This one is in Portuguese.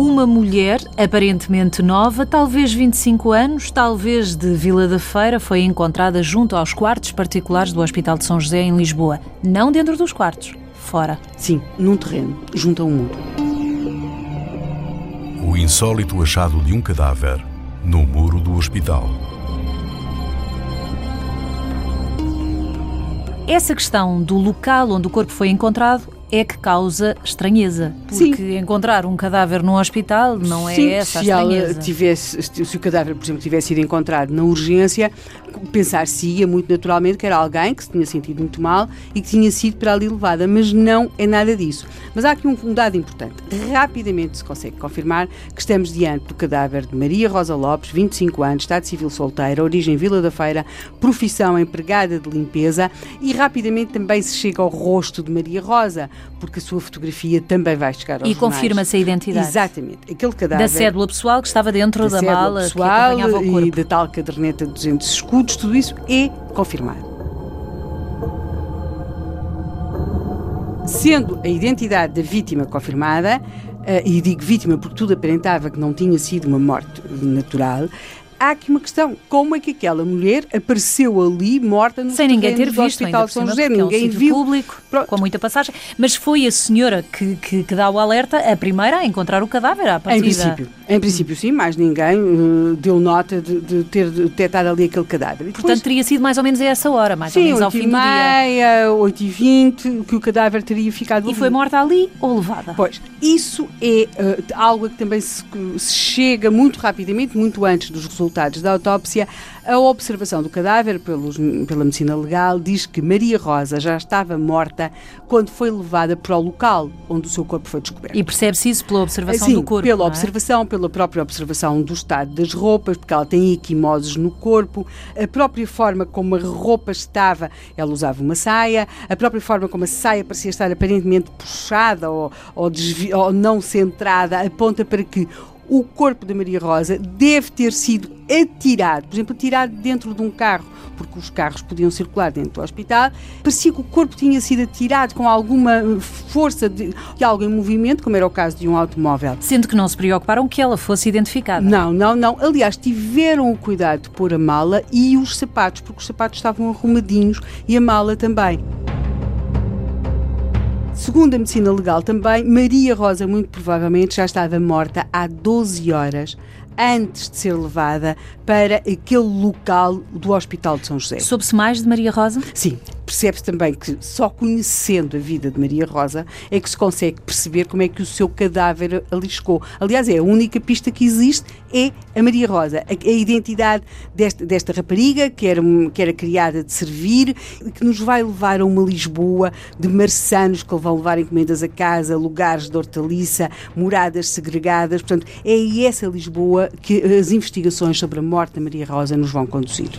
uma mulher, aparentemente nova, talvez 25 anos, talvez de Vila da Feira, foi encontrada junto aos quartos particulares do Hospital de São José, em Lisboa. Não dentro dos quartos, fora. Sim, num terreno, junto a um muro. O insólito achado de um cadáver no muro do hospital. Essa questão do local onde o corpo foi encontrado é que causa estranheza. Porque Sim. encontrar um cadáver num hospital não é Sim, essa a se estranheza. Ela tivesse, se o cadáver, por exemplo, tivesse sido encontrado na urgência, pensar-se-ia muito naturalmente que era alguém que se tinha sentido muito mal e que tinha sido para ali levada, mas não é nada disso. Mas há aqui um, um dado importante. Rapidamente se consegue confirmar que estamos diante do cadáver de Maria Rosa Lopes, 25 anos, Estado Civil solteira, origem Vila da Feira, profissão empregada de limpeza e rapidamente também se chega ao rosto de Maria Rosa, porque a sua fotografia também vai chegar aos E confirma-se a identidade. Exatamente. Aquele cadáver... Da cédula pessoal que estava dentro da, da mala pessoal que acompanhava o corpo. E da tal caderneta de 200 escudos, tudo isso é confirmado. Sendo a identidade da vítima confirmada, Uh, e digo vítima porque tudo aparentava que não tinha sido uma morte natural, há aqui uma questão: como é que aquela mulher apareceu ali morta no Sem ninguém ter visto, Hospital São José? Ninguém é um viu. público, Pronto. com muita passagem. Mas foi a senhora que, que, que, dá o alerta, a primeira a encontrar o cadáver à partida. Em princípio, em princípio sim, mais ninguém uh, deu nota de, de, ter detectado ali aquele cadáver. Depois, Portanto, teria sido mais ou menos a essa hora, mais sim, ou menos ao fim do dia. meia, 8 e 20 que o cadáver teria ficado E ali. foi morta ali ou levada? Pois, isso é uh, algo que também se, se chega muito rapidamente, muito antes dos resultados da autópsia a observação do cadáver pelos, pela medicina legal diz que Maria Rosa já estava morta quando foi levada para o local onde o seu corpo foi descoberto. E percebe-se isso pela observação Sim, do corpo? pela é? observação, pela própria observação do estado das roupas, porque ela tem equimoses no corpo, a própria forma como a roupa estava, ela usava uma saia, a própria forma como a saia parecia estar aparentemente puxada ou, ou, ou não centrada, aponta para que o corpo da Maria Rosa deve ter sido atirado, por exemplo, atirado dentro de um carro, porque os carros podiam circular dentro do hospital. Parecia que o corpo tinha sido atirado com alguma força de, de algo em movimento, como era o caso de um automóvel. Sendo que não se preocuparam que ela fosse identificada. Não, não, não. Aliás, tiveram o cuidado de pôr a mala e os sapatos, porque os sapatos estavam arrumadinhos e a mala também. Segundo a medicina legal também, Maria Rosa muito provavelmente já estava morta há 12 horas antes de ser levada para aquele local do Hospital de São José. Soube-se mais de Maria Rosa? Sim, percebe-se também que só conhecendo a vida de Maria Rosa é que se consegue perceber como é que o seu cadáver ali chegou. Aliás, é a única pista que existe, é a Maria Rosa. A, a identidade desta, desta rapariga, que era, que era criada de servir, que nos vai levar a uma Lisboa de marçanos que vão levar encomendas a casa, lugares de hortaliça, moradas segregadas. Portanto, é essa Lisboa que as investigações sobre a morte da Maria Rosa nos vão conduzir.